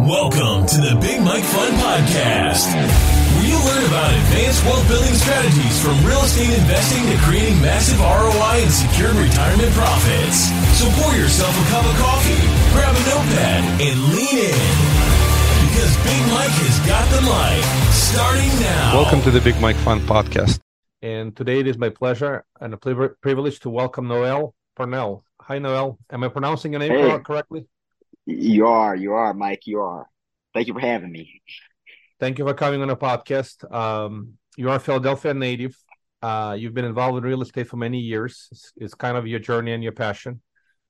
Welcome to the Big Mike Fund Podcast, where you learn about advanced wealth building strategies from real estate investing to creating massive ROI and secure retirement profits. So pour yourself a cup of coffee, grab a notepad, and lean in. Because Big Mike has got the mic starting now. Welcome to the Big Mike Fund Podcast. And today it is my pleasure and a privilege to welcome Noel Parnell. Hi, Noel. Am I pronouncing your name Hey. correctly? You are, you are, Mike. You are. Thank you for having me. Thank you for coming on the podcast. Um, you are a Philadelphia native. Uh, you've been involved in real estate for many years. It's, it's kind of your journey and your passion.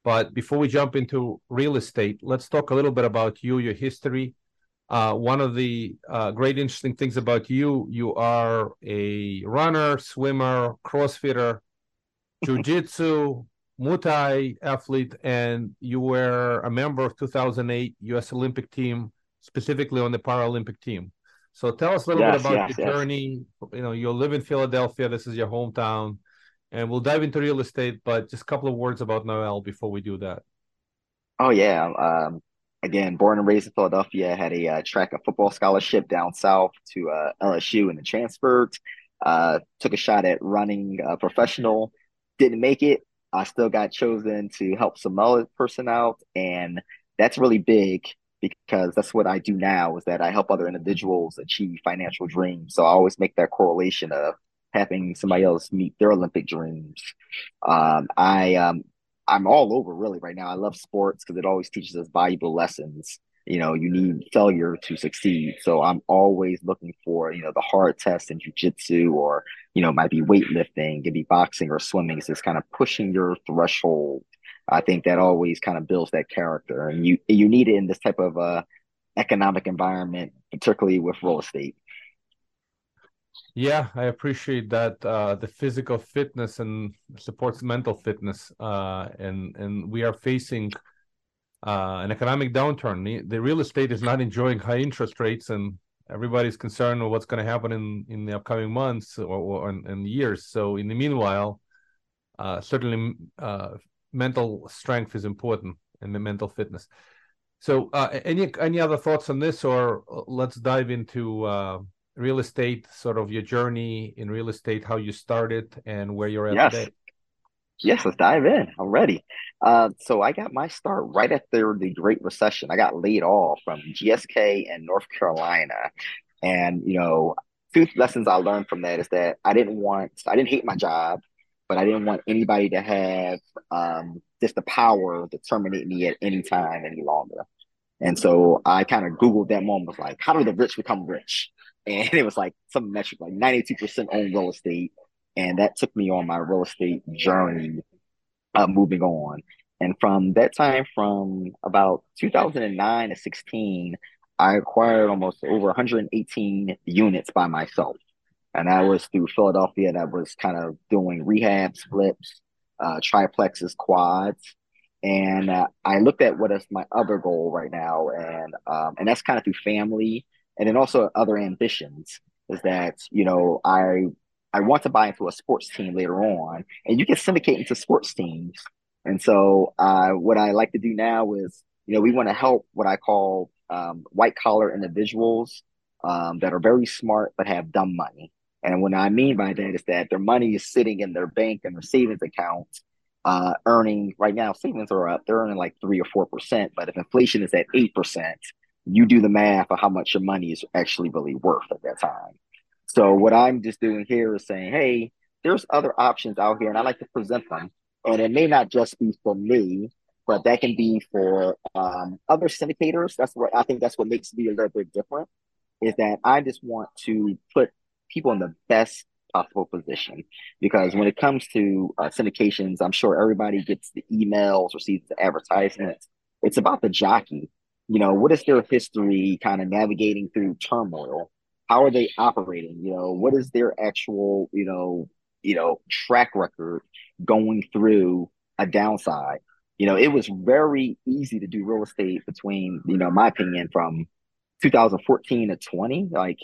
But before we jump into real estate, let's talk a little bit about you, your history. Uh, one of the uh, great interesting things about you, you are a runner, swimmer, crossfitter, jiu-jitsu, Muay Thai athlete, and you were a member of 2008 U.S. Olympic team, specifically on the Paralympic team. So tell us a little Yes, bit about yes, your yes. journey. You know, you live in Philadelphia. This is your hometown, and we'll dive into real estate. But just a couple of words about Noel before we do that. Oh yeah. Um, again, born and raised in Philadelphia, had a uh, track and football scholarship down south to uh, LSU and then transferred. Uh, took a shot at running uh, professional, didn't make it. I still got chosen to help some other person out, and that's really big because that's what I do now is that I help other individuals achieve financial dreams. So I always make that correlation of having somebody else meet their Olympic dreams. Um, I um, I'm all over really right now. I love sports because it always teaches us valuable lessons. You know, you need failure to succeed. So I'm always looking for, you know, the hard test in jujitsu or, you know, might be weightlifting, could be boxing or swimming. It's kind of pushing your threshold. I think that always kind of builds that character. And you you need it in this type of uh economic environment, particularly with real estate. Yeah, I appreciate that. Uh, the physical fitness and supports mental fitness. Uh, and and we are facing uh, an economic downturn. The, the real estate is not enjoying high interest rates, and everybody's concerned with what's going to happen in in the upcoming months or, or in, in years. So in the meanwhile, uh, certainly uh, mental strength is important and the mental fitness. So uh, any any other thoughts on this, or uh, let's dive into uh, real estate, sort of your journey in real estate, how you started, and where you're at Yes. today. Yes, let's dive in. I'm ready. Uh, so I got my start right after the Great Recession. I got laid off from GSK in North Carolina. And, you know, two lessons I learned from that is that I didn't want, I didn't hate my job, but I didn't want anybody to have um, just the power to terminate me at any time any longer. And so I kind of Googled that moment, was like, how do the rich become rich? And it was like some metric, like 92% own real estate. And that took me on my real estate journey, uh, moving on. And from that time, from about 2009 to 16, I acquired almost over 118 units by myself. And that was through Philadelphia. That was kind of doing rehabs, flips, uh, triplexes, quads. And uh, I looked at what is my other goal right now, and um, and that's kind of through family, and then also other ambitions. Is that you know I I want to buy into a sports team later on, and you can syndicate into sports teams. And so, uh, what I like to do now is, you know, we want to help what I call um, white collar individuals um, that are very smart but have dumb money. And what I mean by that is that their money is sitting in their bank and their savings account, uh, earning right now savings are up. They're earning like three or four percent. But if inflation is at eight percent, you do the math of how much your money is actually really worth at that time. So what I'm just doing here is saying, hey, there's other options out here, and I like to present them. And it may not just be for me, but that can be for um, other syndicators. That's what I think. That's what makes me a little bit different. Is that I just want to put people in the best possible position because when it comes to uh, syndications, I'm sure everybody gets the emails receives the advertisements. It's about the jockey. You know, what is their history kind of navigating through turmoil? How are they operating? You know, what is their actual, you know, you know, track record going through a downside? You know, it was very easy to do real estate between, you know, my opinion, from 2014 to 20. Like,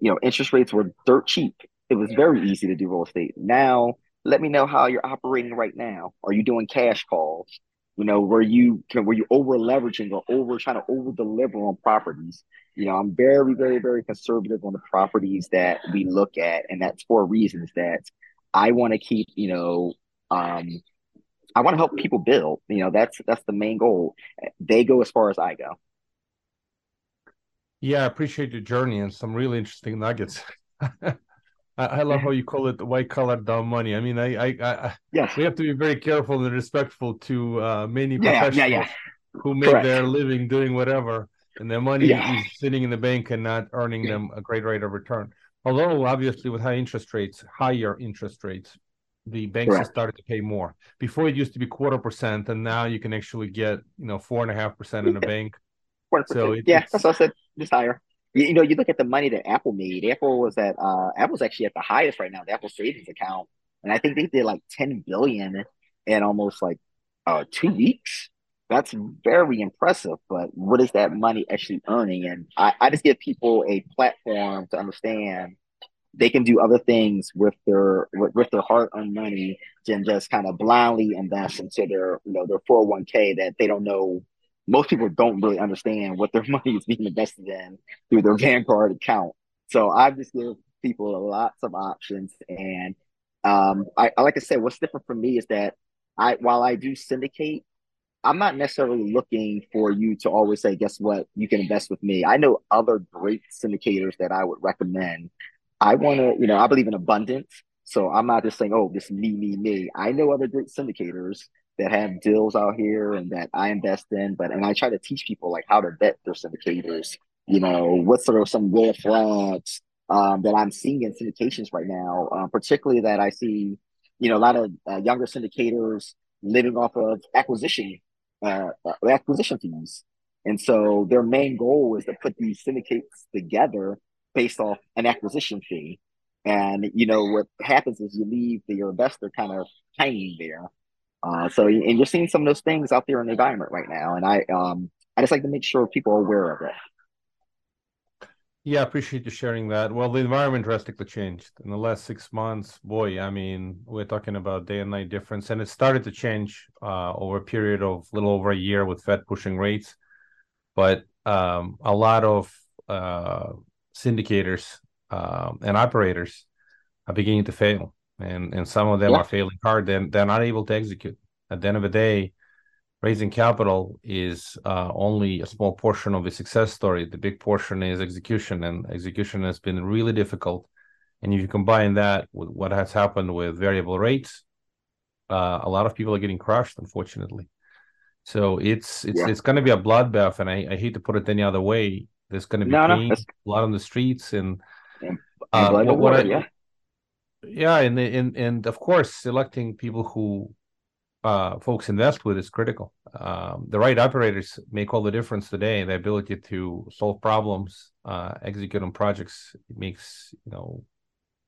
you know, interest rates were dirt cheap. It was very easy to do real estate. Now, let me know how you're operating right now. Are you doing cash calls? You know, where you can where you over leveraging or over trying to over deliver on properties. You know, I'm very, very, very conservative on the properties that we look at, and that's for reasons that I want to keep, you know, um, I want to help people build. You know, that's that's the main goal. They go as far as I go. Yeah, I appreciate your journey and some really interesting nuggets. I, I love how you call it the white collar dumb money. I mean, I, I, I yes. we have to be very careful and respectful to uh, many Yeah, professionals yeah, yeah. who make Correct. their living doing whatever, and their money is sitting in the bank and not earning them a great rate of return. Although, obviously, with high interest rates, higher interest rates, the banks have started to pay more. Before it used to be quarter percent, and now you can actually get you know four and a half percent in a bank. So it- yeah, that's what I said. Just higher. You, you know, you look at the money that Apple made. Apple was at uh, Apple's actually at the highest right now. The Apple savings account, and I think they did like ten billion in almost like uh two weeks. That's very impressive. But what is that money actually earning? And I, I just give people a platform to understand they can do other things with their with, with their hard earned money than just kind of blindly invest into their you know their 401k that they don't know most people don't really understand what their money is being invested in through their Vanguard account. So I just give people lots of options and um I, I like I said what's different for me is that I while I do syndicate I'm not necessarily looking for you to always say, guess what, you can invest with me. I know other great syndicators that I would recommend. I want to, you know, I believe in abundance. So I'm not just saying, oh, this me, me, me. I know other great syndicators that have deals out here and that I invest in, but and I try to teach people like how to vet their syndicators. You know, what sort of some red flags um, that I'm seeing in syndications right now, uh, particularly that I see, you know, a lot of uh, younger syndicators living off of acquisition uh, uh, acquisition fees. And so their main goal is to put these syndicates together based off an acquisition fee. And you know what happens is you leave the, your investor kind of hanging there. Uh, so and you're seeing some of those things out there in the environment right now. And I um I just like to make sure people are aware of it. Yeah, I appreciate you sharing that. Well, the environment drastically changed in the last six months. Boy, I mean, we're talking about day and night difference, and it started to change uh, over a period of little over a year with Fed pushing rates. But um, a lot of uh, syndicators um, and operators are beginning to fail, and and some of them Yeah. are failing hard. Then they're not able to execute. At the end of the day, raising capital is uh, only a small portion of the success story. The big portion is execution, and execution has been really difficult. And if you combine that with what has happened with variable rates, uh, a lot of people are getting crushed, unfortunately. So it's it's Yeah. it's going to be a bloodbath, and I, I hate to put it any other way. There's going to be No, no, blood on the streets, and And uh, blood in what, what water, I, yeah. Yeah, and and and of course, selecting people who uh, folks invest with is critical. Um, the right operators make all the difference today. The ability to solve problems, uh, execute on projects makes you know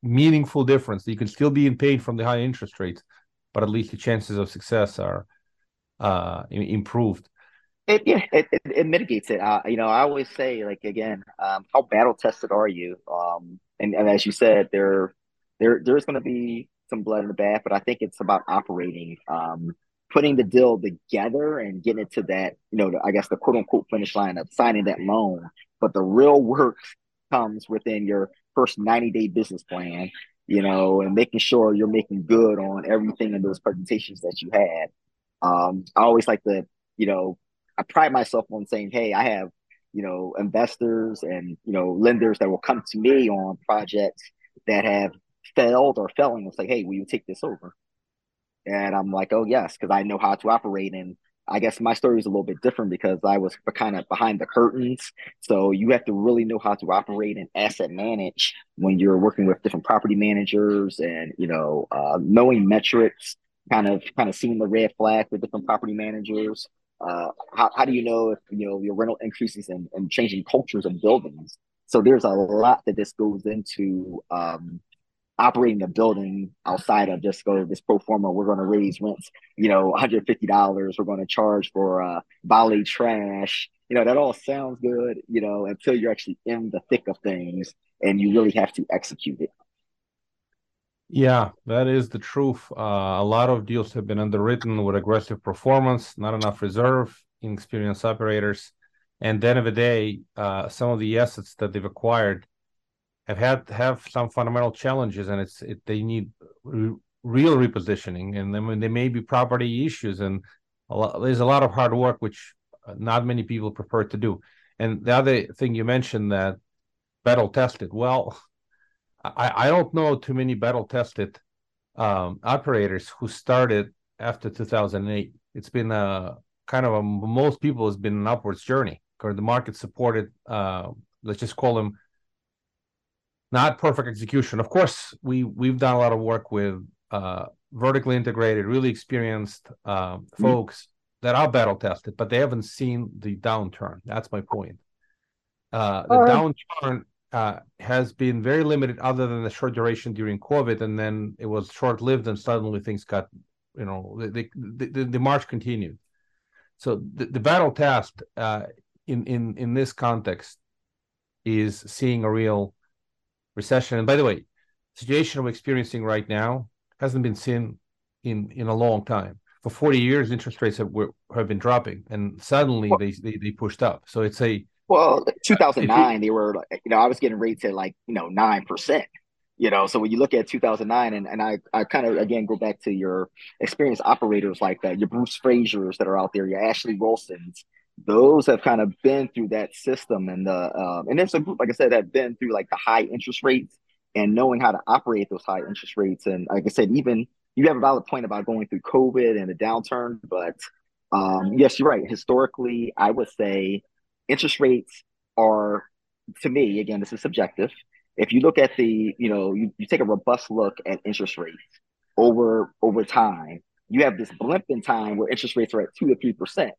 meaningful difference. You can still be in pain from the high interest rates, but at least the chances of success are uh, improved. It yeah, it, it, it mitigates it. Uh, you know, I always say like again, um, how battle tested are you? Um, and, and as you said, there there there's going to be some blood in the bath, but I think it's about operating, um, putting the deal together and getting it to that, you know, the, I guess the quote unquote finish line of signing that loan. But the real work comes within your first 90 day business plan, you know, and making sure you're making good on everything in those presentations that you had. Um, I always like to, you know, I pride myself on saying, hey, I have, you know, investors and, you know, lenders that will come to me on projects that have failed or failing. It's like, hey, will you take this over? And I'm like, oh, yes, because I know how to operate. And I guess my story is a little bit different because I was kind of behind the curtains. So you have to really know how to operate and asset manage when you're working with different property managers and, you know, uh, knowing metrics, kind of kind of seeing the red flag with different property managers. Uh, how, how do you know if you know your rental increases and, and changing cultures of buildings? So there's a lot that this goes into um, operating a building outside of just go this pro forma. We're going to raise rents, you know, $150. We're going to charge for uh, valet trash. You know, that all sounds good, you know, until you're actually in the thick of things and you really have to execute it. Yeah, that is the truth. Uh, a lot of deals have been underwritten with aggressive performance, not enough reserve, inexperienced operators, and then of the day, uh, some of the assets that they've acquired have had have some fundamental challenges, and it's it, they need re- real repositioning, and then there may be property issues, and a lot, there's a lot of hard work which not many people prefer to do. And the other thing you mentioned that battle tested. Well, I, I don't know too many battle tested um, operators who started after 2008. It's been a kind of a most people has been an upwards journey because the market supported. Uh, let's just call them not perfect execution. Of course, we we've done a lot of work with uh, vertically integrated, really experienced uh, folks mm-hmm. that are battle tested, but they haven't seen the downturn. That's my point. Uh, the right. downturn uh, has been very limited other than the short duration during COVID, and then it was short lived, and suddenly things got, you know, the the, the march continued. So the, the battle test uh, in in in this context is seeing a real recession. And by the way, situation we're experiencing right now hasn't been seen in in a long time. For 40 years, interest rates have were, have been dropping, and suddenly well, they, they they pushed up. So it's a well, 2009, they were, like you know, I was getting rates at like, you know, 9%, you know, so when you look at 2009 and, and I, I kind of, again, go back to your experienced operators like that, your Bruce Frasers that are out there, your Ashley Wilsons, those have kind of been through that system. And the, um, and there's a group, like I said, that been through like the high interest rates and knowing how to operate those high interest rates. And like I said, even you have a valid point about going through COVID and the downturn, but um, yes, you're right. Historically, I would say interest rates are, to me, again, this is subjective. If you look at the, you know, you, you take a robust look at interest rates over over time, you have this blimp in time where interest rates are at two to three percent.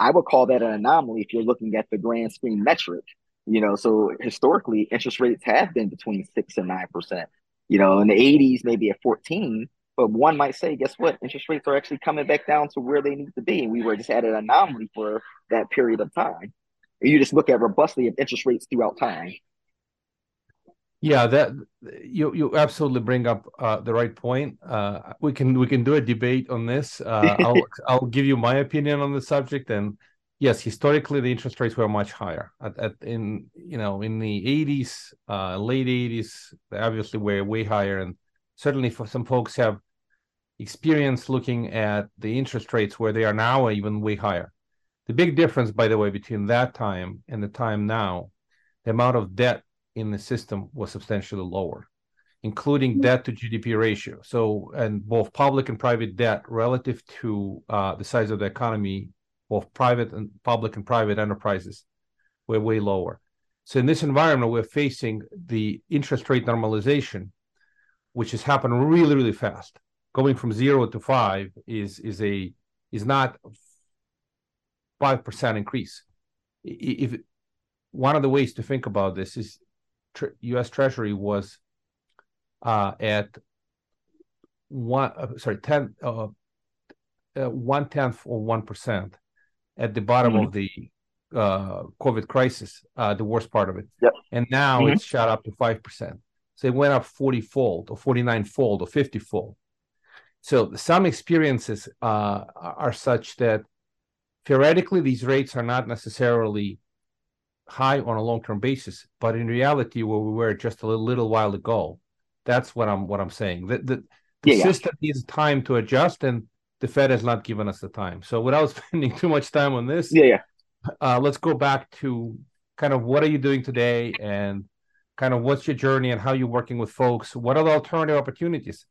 I would call that an anomaly if you're looking at the grand scheme metric. You know, so historically, interest rates have been between six and nine percent. You know, in the 80s, maybe at 14, but one might say, guess what? Interest rates are actually coming back down to where they need to be. And we were just at an anomaly for that period of time And you just look at robustly of interest rates throughout time. Yeah, that you you absolutely bring up uh, the right point. Uh, we can we can do a debate on this. Uh, I'll I'll give you my opinion on the subject. And yes, historically the interest rates were much higher. At, at in you know in the eighties, uh, late eighties, they obviously were way higher. And certainly for some folks have experience looking at the interest rates where they are now even way higher. The big difference, by the way, between that time and the time now, the amount of debt in the system was substantially lower, including mm-hmm. debt to GDP ratio. So, and both public and private debt relative to uh, the size of the economy, both private and public and private enterprises were way lower. So, in this environment, we're facing the interest rate normalization, which has happened really, really fast. Going from zero to five is is a is not 5% increase. If one of the ways to think about this is tr- U.S. Treasury was uh, at one, uh, sorry, ten, uh, uh, one tenth or one percent at the bottom mm-hmm. of the uh, COVID crisis, uh, the worst part of it, yep. and now mm-hmm. it's shot up to five percent. So it went up forty fold, or forty nine fold, or fifty fold. So some experiences uh, are such that theoretically these rates are not necessarily high on a long-term basis but in reality where we were just a little, little while ago that's what i'm what i'm saying the, the, the yeah, system yeah. needs time to adjust and the fed has not given us the time so without spending too much time on this yeah, yeah. Uh, let's go back to kind of what are you doing today and kind of what's your journey and how you're working with folks what are the alternative opportunities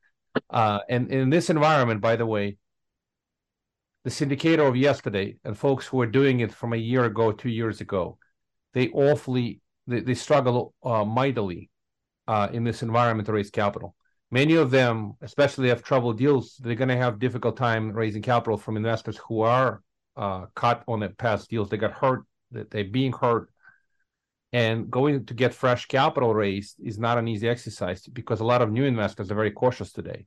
uh, and in this environment by the way the syndicator of yesterday and folks who are doing it from a year ago, two years ago, they awfully they, they struggle uh, mightily uh, in this environment to raise capital. Many of them, especially have trouble deals, they're going to have difficult time raising capital from investors who are uh, caught on the past deals. They got hurt, they're being hurt, and going to get fresh capital raised is not an easy exercise because a lot of new investors are very cautious today.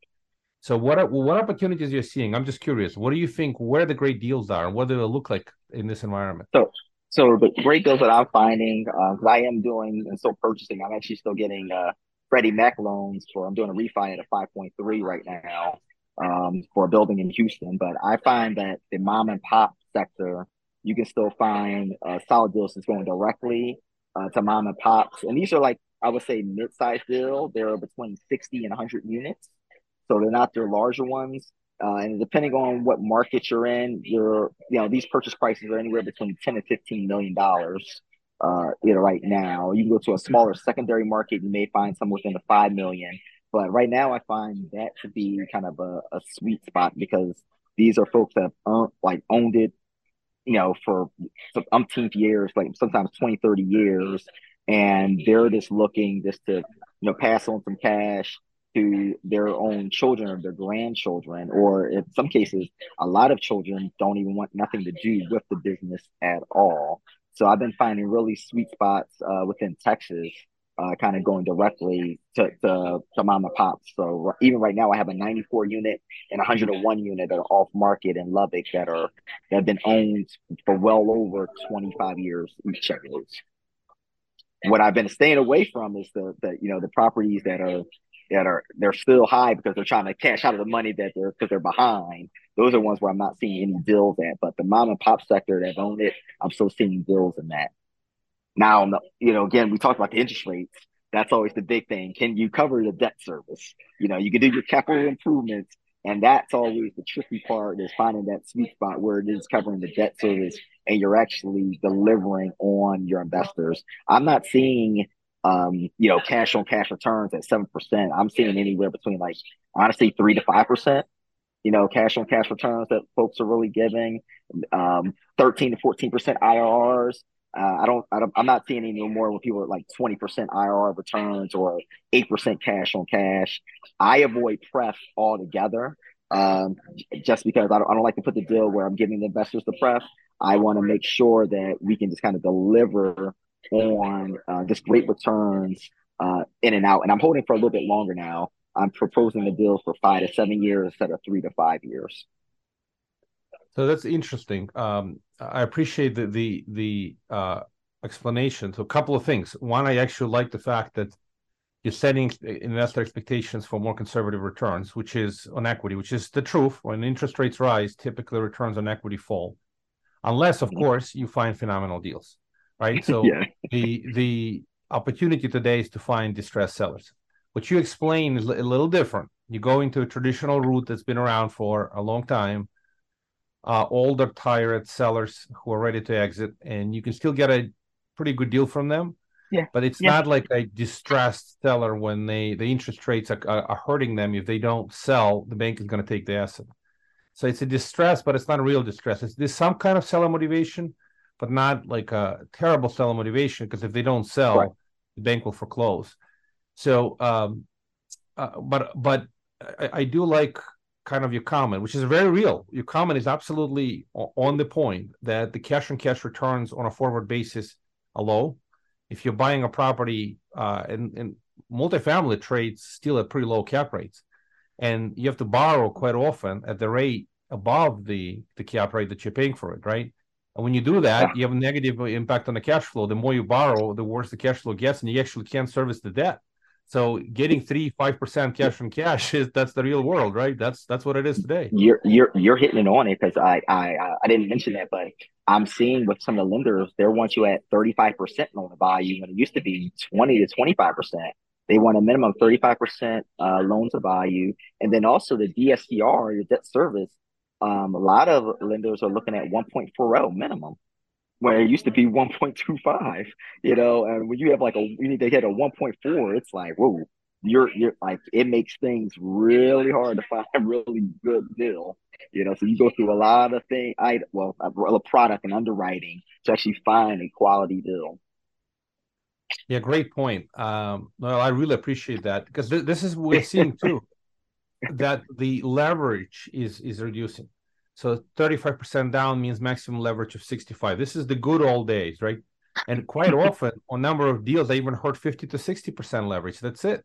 So what are, what opportunities are you're seeing? I'm just curious. What do you think? Where the great deals are, and what do they look like in this environment? So, so the great deals that I'm finding, because uh, I am doing and still purchasing, I'm actually still getting uh, Freddie Mac loans for I'm doing a refi at a 5.3 right now um, for a building in Houston. But I find that the mom and pop sector, you can still find uh, solid deals that's going directly uh, to mom and pops, and these are like I would say mid-sized deal. They're between 60 and 100 units, so they're not their larger ones. Uh, and depending on what market you're in, you're you know these purchase prices are anywhere between 10 and 15 million dollars. Uh, you know, right now you can go to a smaller secondary market, you may find some within the five million. But right now, I find that to be kind of a, a sweet spot because these are folks that have earned, like owned it, you know, for some umpteenth years, like sometimes 20, 30 years. And they're just looking just to, you know, pass on some cash to their own children or their grandchildren, or in some cases, a lot of children don't even want nothing to do with the business at all. So I've been finding really sweet spots uh, within Texas uh, kind of going directly to, to, to mom and pops. So even right now, I have a 94 unit and 101 unit that are off market in Lubbock that are that have been owned for well over 25 years each of those. What I've been staying away from is the, the you know the properties that are that are they're still high because they're trying to cash out of the money that they're because they're behind. Those are ones where I'm not seeing any deals at. But the mom and pop sector that own it, I'm still seeing deals in that. Now, you know, again, we talked about the interest rates. That's always the big thing. Can you cover the debt service? You know, you can do your capital improvements, and that's always the tricky part is finding that sweet spot where it is covering the debt service and you're actually delivering on your investors. I'm not seeing um, you know, cash on cash returns at seven percent. I'm seeing anywhere between like honestly three to five percent. You know, cash on cash returns that folks are really giving, um, thirteen to fourteen percent IRRs. Uh, I don't, I don't, I'm not seeing any more when people are like 20% IRR returns or 8% cash on cash. I avoid pref altogether um, just because I don't, I don't like to put the deal where I'm giving the investors the pref. I want to make sure that we can just kind of deliver on uh, just great returns uh, in and out. And I'm holding for a little bit longer now. I'm proposing the deal for five to seven years instead of three to five years. So that's interesting. Um, I appreciate the the the uh, explanation. So a couple of things. One, I actually like the fact that you're setting investor expectations for more conservative returns, which is on equity, which is the truth. When interest rates rise, typically returns on equity fall, unless, of mm-hmm. course, you find phenomenal deals, right? So yeah. the the opportunity today is to find distressed sellers. What you explain is a little different. You go into a traditional route that's been around for a long time uh, older tired sellers who are ready to exit, and you can still get a pretty good deal from them. Yeah. But it's yeah. not like a distressed seller when they the interest rates are, are hurting them. If they don't sell, the bank is going to take the asset. So it's a distress, but it's not a real distress. It's there's some kind of seller motivation, but not like a terrible seller motivation because if they don't sell, right. the bank will foreclose. So, um, uh, but but I, I do like kind of your comment, which is very real. Your comment is absolutely on the point that the cash on cash returns on a forward basis are low. If you're buying a property uh, and, and multifamily trades still at pretty low cap rates, and you have to borrow quite often at the rate above the the cap rate that you're paying for it, right? And when you do that, you have a negative impact on the cash flow. The more you borrow, the worse the cash flow gets, and you actually can't service the debt. So getting three, five percent cash from cash is that's the real world, right? That's that's what it is today. You're you're you're hitting it on it because I I I didn't mention that, but I'm seeing with some of the lenders, they want you at 35 percent loan to value when it used to be 20 to 25 percent. They want a minimum 35 percent uh, loan to value, and then also the DSCR, your debt service. Um, a lot of lenders are looking at 1.40 minimum where it used to be 1.25, you know, and when you have like a, you need to hit a 1.4, it's like, whoa, you're, you're like, it makes things really hard to find a really good deal, you know, so you go through a lot of things, I, well, a product and underwriting to actually find a quality deal. Yeah, great point. Um, well, I really appreciate that because th- this is what we're seeing too, that the leverage is is reducing. So 35% down means maximum leverage of 65. This is the good old days, right? And quite often, on number of deals, I even heard 50 to 60% leverage. That's it.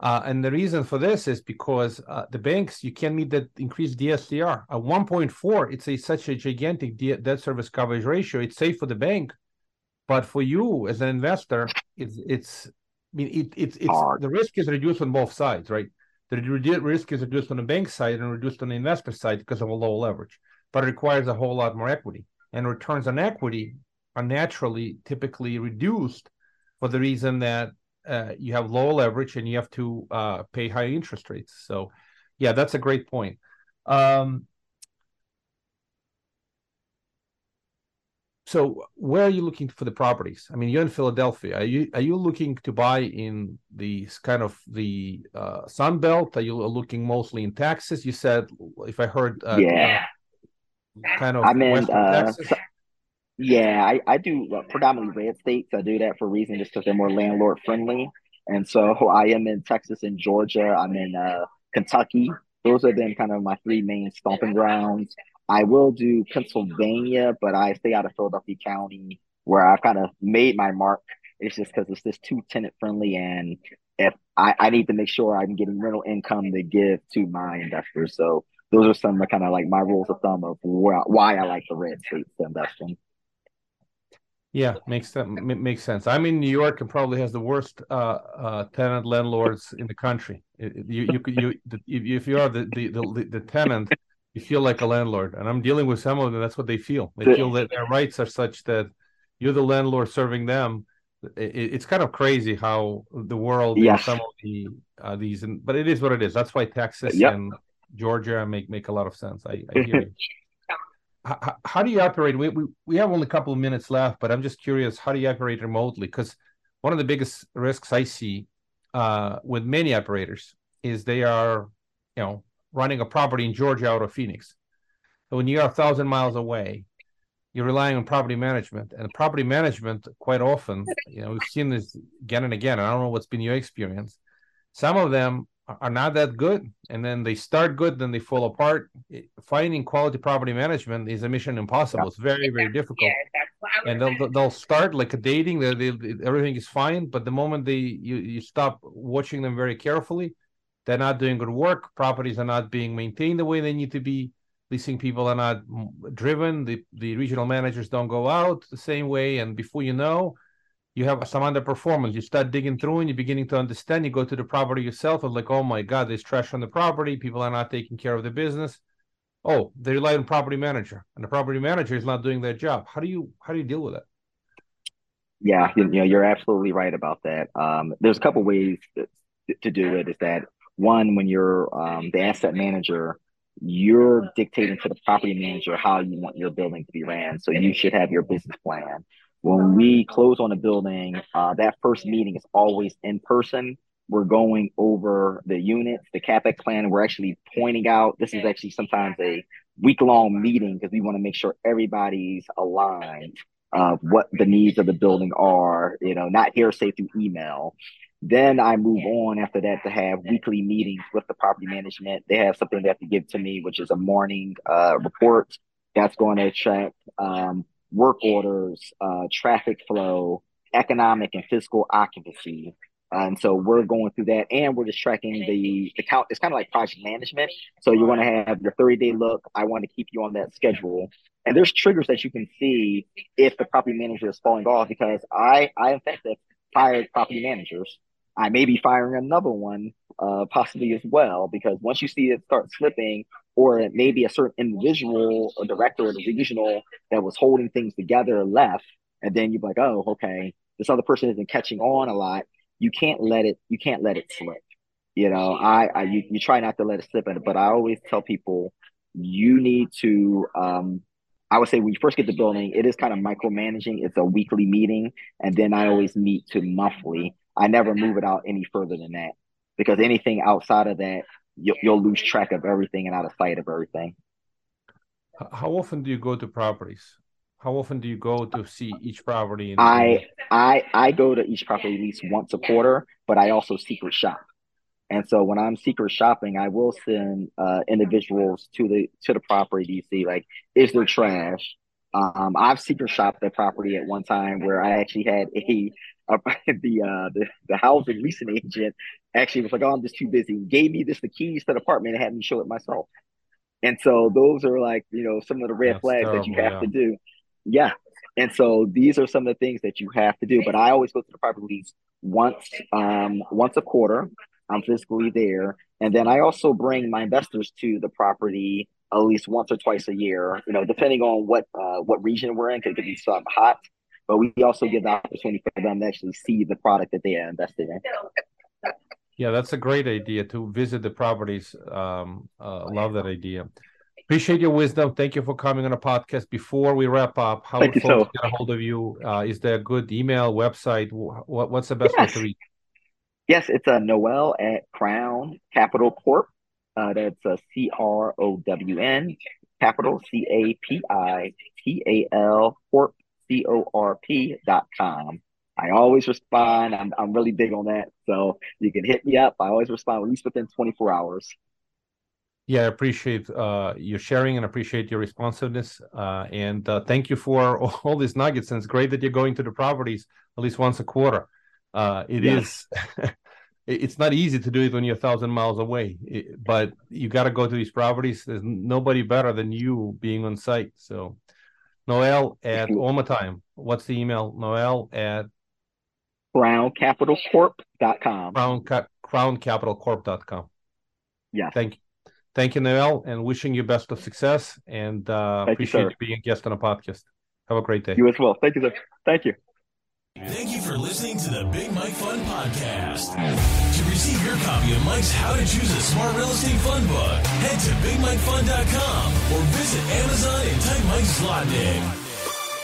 Uh, and the reason for this is because uh, the banks you can't meet that increased DSCR at 1.4. It's a such a gigantic debt service coverage ratio. It's safe for the bank, but for you as an investor, it's it's I mean, it, it's it's the risk is reduced on both sides, right? The risk is reduced on the bank side and reduced on the investor side because of a low leverage, but it requires a whole lot more equity. And returns on equity are naturally typically reduced for the reason that uh, you have low leverage and you have to uh, pay high interest rates. So, yeah, that's a great point. Um, so where are you looking for the properties? I mean, you're in Philadelphia. Are you are you looking to buy in the kind of the uh, Sun Belt? Are you looking mostly in Texas? You said, if I heard, uh, yeah, kind of. I mean, in. Uh, yeah, I I do uh, predominantly red states. I do that for a reason, just because they're more landlord friendly. And so I am in Texas and Georgia. I'm in uh, Kentucky. Those have been kind of my three main stomping grounds. I will do Pennsylvania, but I stay out of Philadelphia County where I've kind of made my mark. It's just because it's just too tenant friendly, and if I, I need to make sure I'm getting rental income to give to my investors. So those are some kind of like my rules of thumb of where, why I like the red states to invest in. Yeah, makes sense. Makes sense. I'm in New York and probably has the worst uh, uh, tenant landlords in the country. You you you if you are the the the, the tenant, you feel like a landlord. And I'm dealing with some of them. That's what they feel. They feel that their rights are such that you're the landlord serving them. It, it's kind of crazy how the world yes. some of the uh, these, and, but it is what it is. That's why Texas yep. and Georgia make make a lot of sense. I, I hear you. how, how, do you operate? We, we we have only a couple of minutes left, but I'm just curious. How do you operate remotely? Because one of the biggest risks I see uh, with many operators is they are, you know, running a property in Georgia out of Phoenix. So when you're a thousand miles away, you're relying on property management, and property management quite often, you know, we've seen this again and again. I don't know what's been your experience. Some of them are not that good, and then they start good, then they fall apart. Finding quality property management is a mission impossible. It's very, very difficult. And they'll they'll start like a dating. They, they, everything is fine, but the moment they you you stop watching them very carefully, they're not doing good work. Properties are not being maintained the way they need to be. Leasing people are not driven. The the regional managers don't go out the same way. And before you know, you have some underperformance. You start digging through and you're beginning to understand. You go to the property yourself and like, oh my God, there's trash on the property. People are not taking care of the business. Oh, they rely on property manager, and the property manager is not doing their job. How do you how do you deal with that? Yeah, you know, you're absolutely right about that. Um, there's a couple ways to do it. Is that one when you're um, the asset manager you're dictating to the property manager how you want your building to be ran. So you should have your business plan. When we close on a building uh, that first meeting is always in person. We're going over the units the capex plan. We're actually pointing out this is actually sometimes a week long meeting because we want to make sure everybody's aligned of what the needs of the building are you know not hearsay through email then I move on after that to have weekly meetings with the property management. They have something they have to give to me, which is a morning uh, report that's going to check um, work orders, uh, traffic flow, economic and fiscal occupancy. Uh, and so we're going through that and we're just tracking the, the count. It's kind of like project management. So you want to have your 30 day look. I want to keep you on that schedule. And there's triggers that you can see if the property manager is falling off because I, I in fact have fired property managers I may be firing another one uh, possibly as well, because once you see it start slipping, or maybe a certain individual or director or the regional that was holding things together left, and then you're like, oh, okay, this other person isn't catching on a lot. You can't let it. You can't let it slip. You know, I, I you, you try not to let it slip, but I always tell people you need to um, I would say when you first get the building, it is kind of micromanaging. It's a weekly meeting, and then I always meet to monthly. I never move it out any further than that because anything outside of that, you'll, you'll lose track of everything and out of sight of everything. How often do you go to properties? How often do you go to see each property? I I I go to each property at least once a quarter, but I also secret shop. And so when I'm secret shopping, I will send uh, individuals to the to the property to see like, is there trash? Um, I've secret shopped the property at one time where I actually had a the uh the, the housing leasing agent actually was like, "Oh, I'm just too busy." Gave me this the keys to the apartment and had me show it myself. And so those are like you know some of the red That's flags terrible, that you have yeah. to do. Yeah, And so these are some of the things that you have to do. But I always go to the properties once um, once a quarter. I'm physically there, and then I also bring my investors to the property at least once or twice a year. You know, depending on what uh, what region we're in, because it could be some hot. But we also give the opportunity for them to actually see the product that they are invested in. Yeah, that's a great idea to visit the properties. Um, uh, love that idea. Appreciate your wisdom. Thank you for coming on a podcast. Before we wrap up, how Thank would folks so. get a hold of you? Uh, is there a good email, website? What, what's the best Yes. way to reach? Yes, it's a Noel at Crown Capital Corp. Uh, that's a C R O W N Capital C A P I T A L Corp C O R P dot com. I always respond. I'm I'm really big on that, so you can hit me up. I always respond at least within 24 hours. Yeah, I appreciate uh, your sharing and appreciate your responsiveness. Uh, and uh, thank you for all these nuggets. And it's great that you're going to the properties at least once a quarter. Uh, it Yes. is- it's not easy to do it when you're a thousand miles away, It- but you got to go to these properties. There's nobody better than you being on site. So, Noel at all my time. What's the email? Noel at CrownCapitalCorp.com. crown, crowncapitalcorp.com. Yeah. Thank you. Thank you, Noel, and wishing you best of success. And uh, Thank you, appreciate sir. you being a guest on a podcast. Have a great day. You as well. Thank you, sir. Thank you. Thank you for listening to the Big Mike Fund Podcast. To receive your copy of Mike's How to Choose a Smart Real Estate Fund book, head to BigMikeFund.com or visit Amazon and type Mike Zlotnick.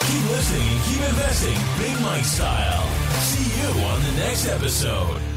Keep listening and keep investing Big Mike style. See you on the next episode.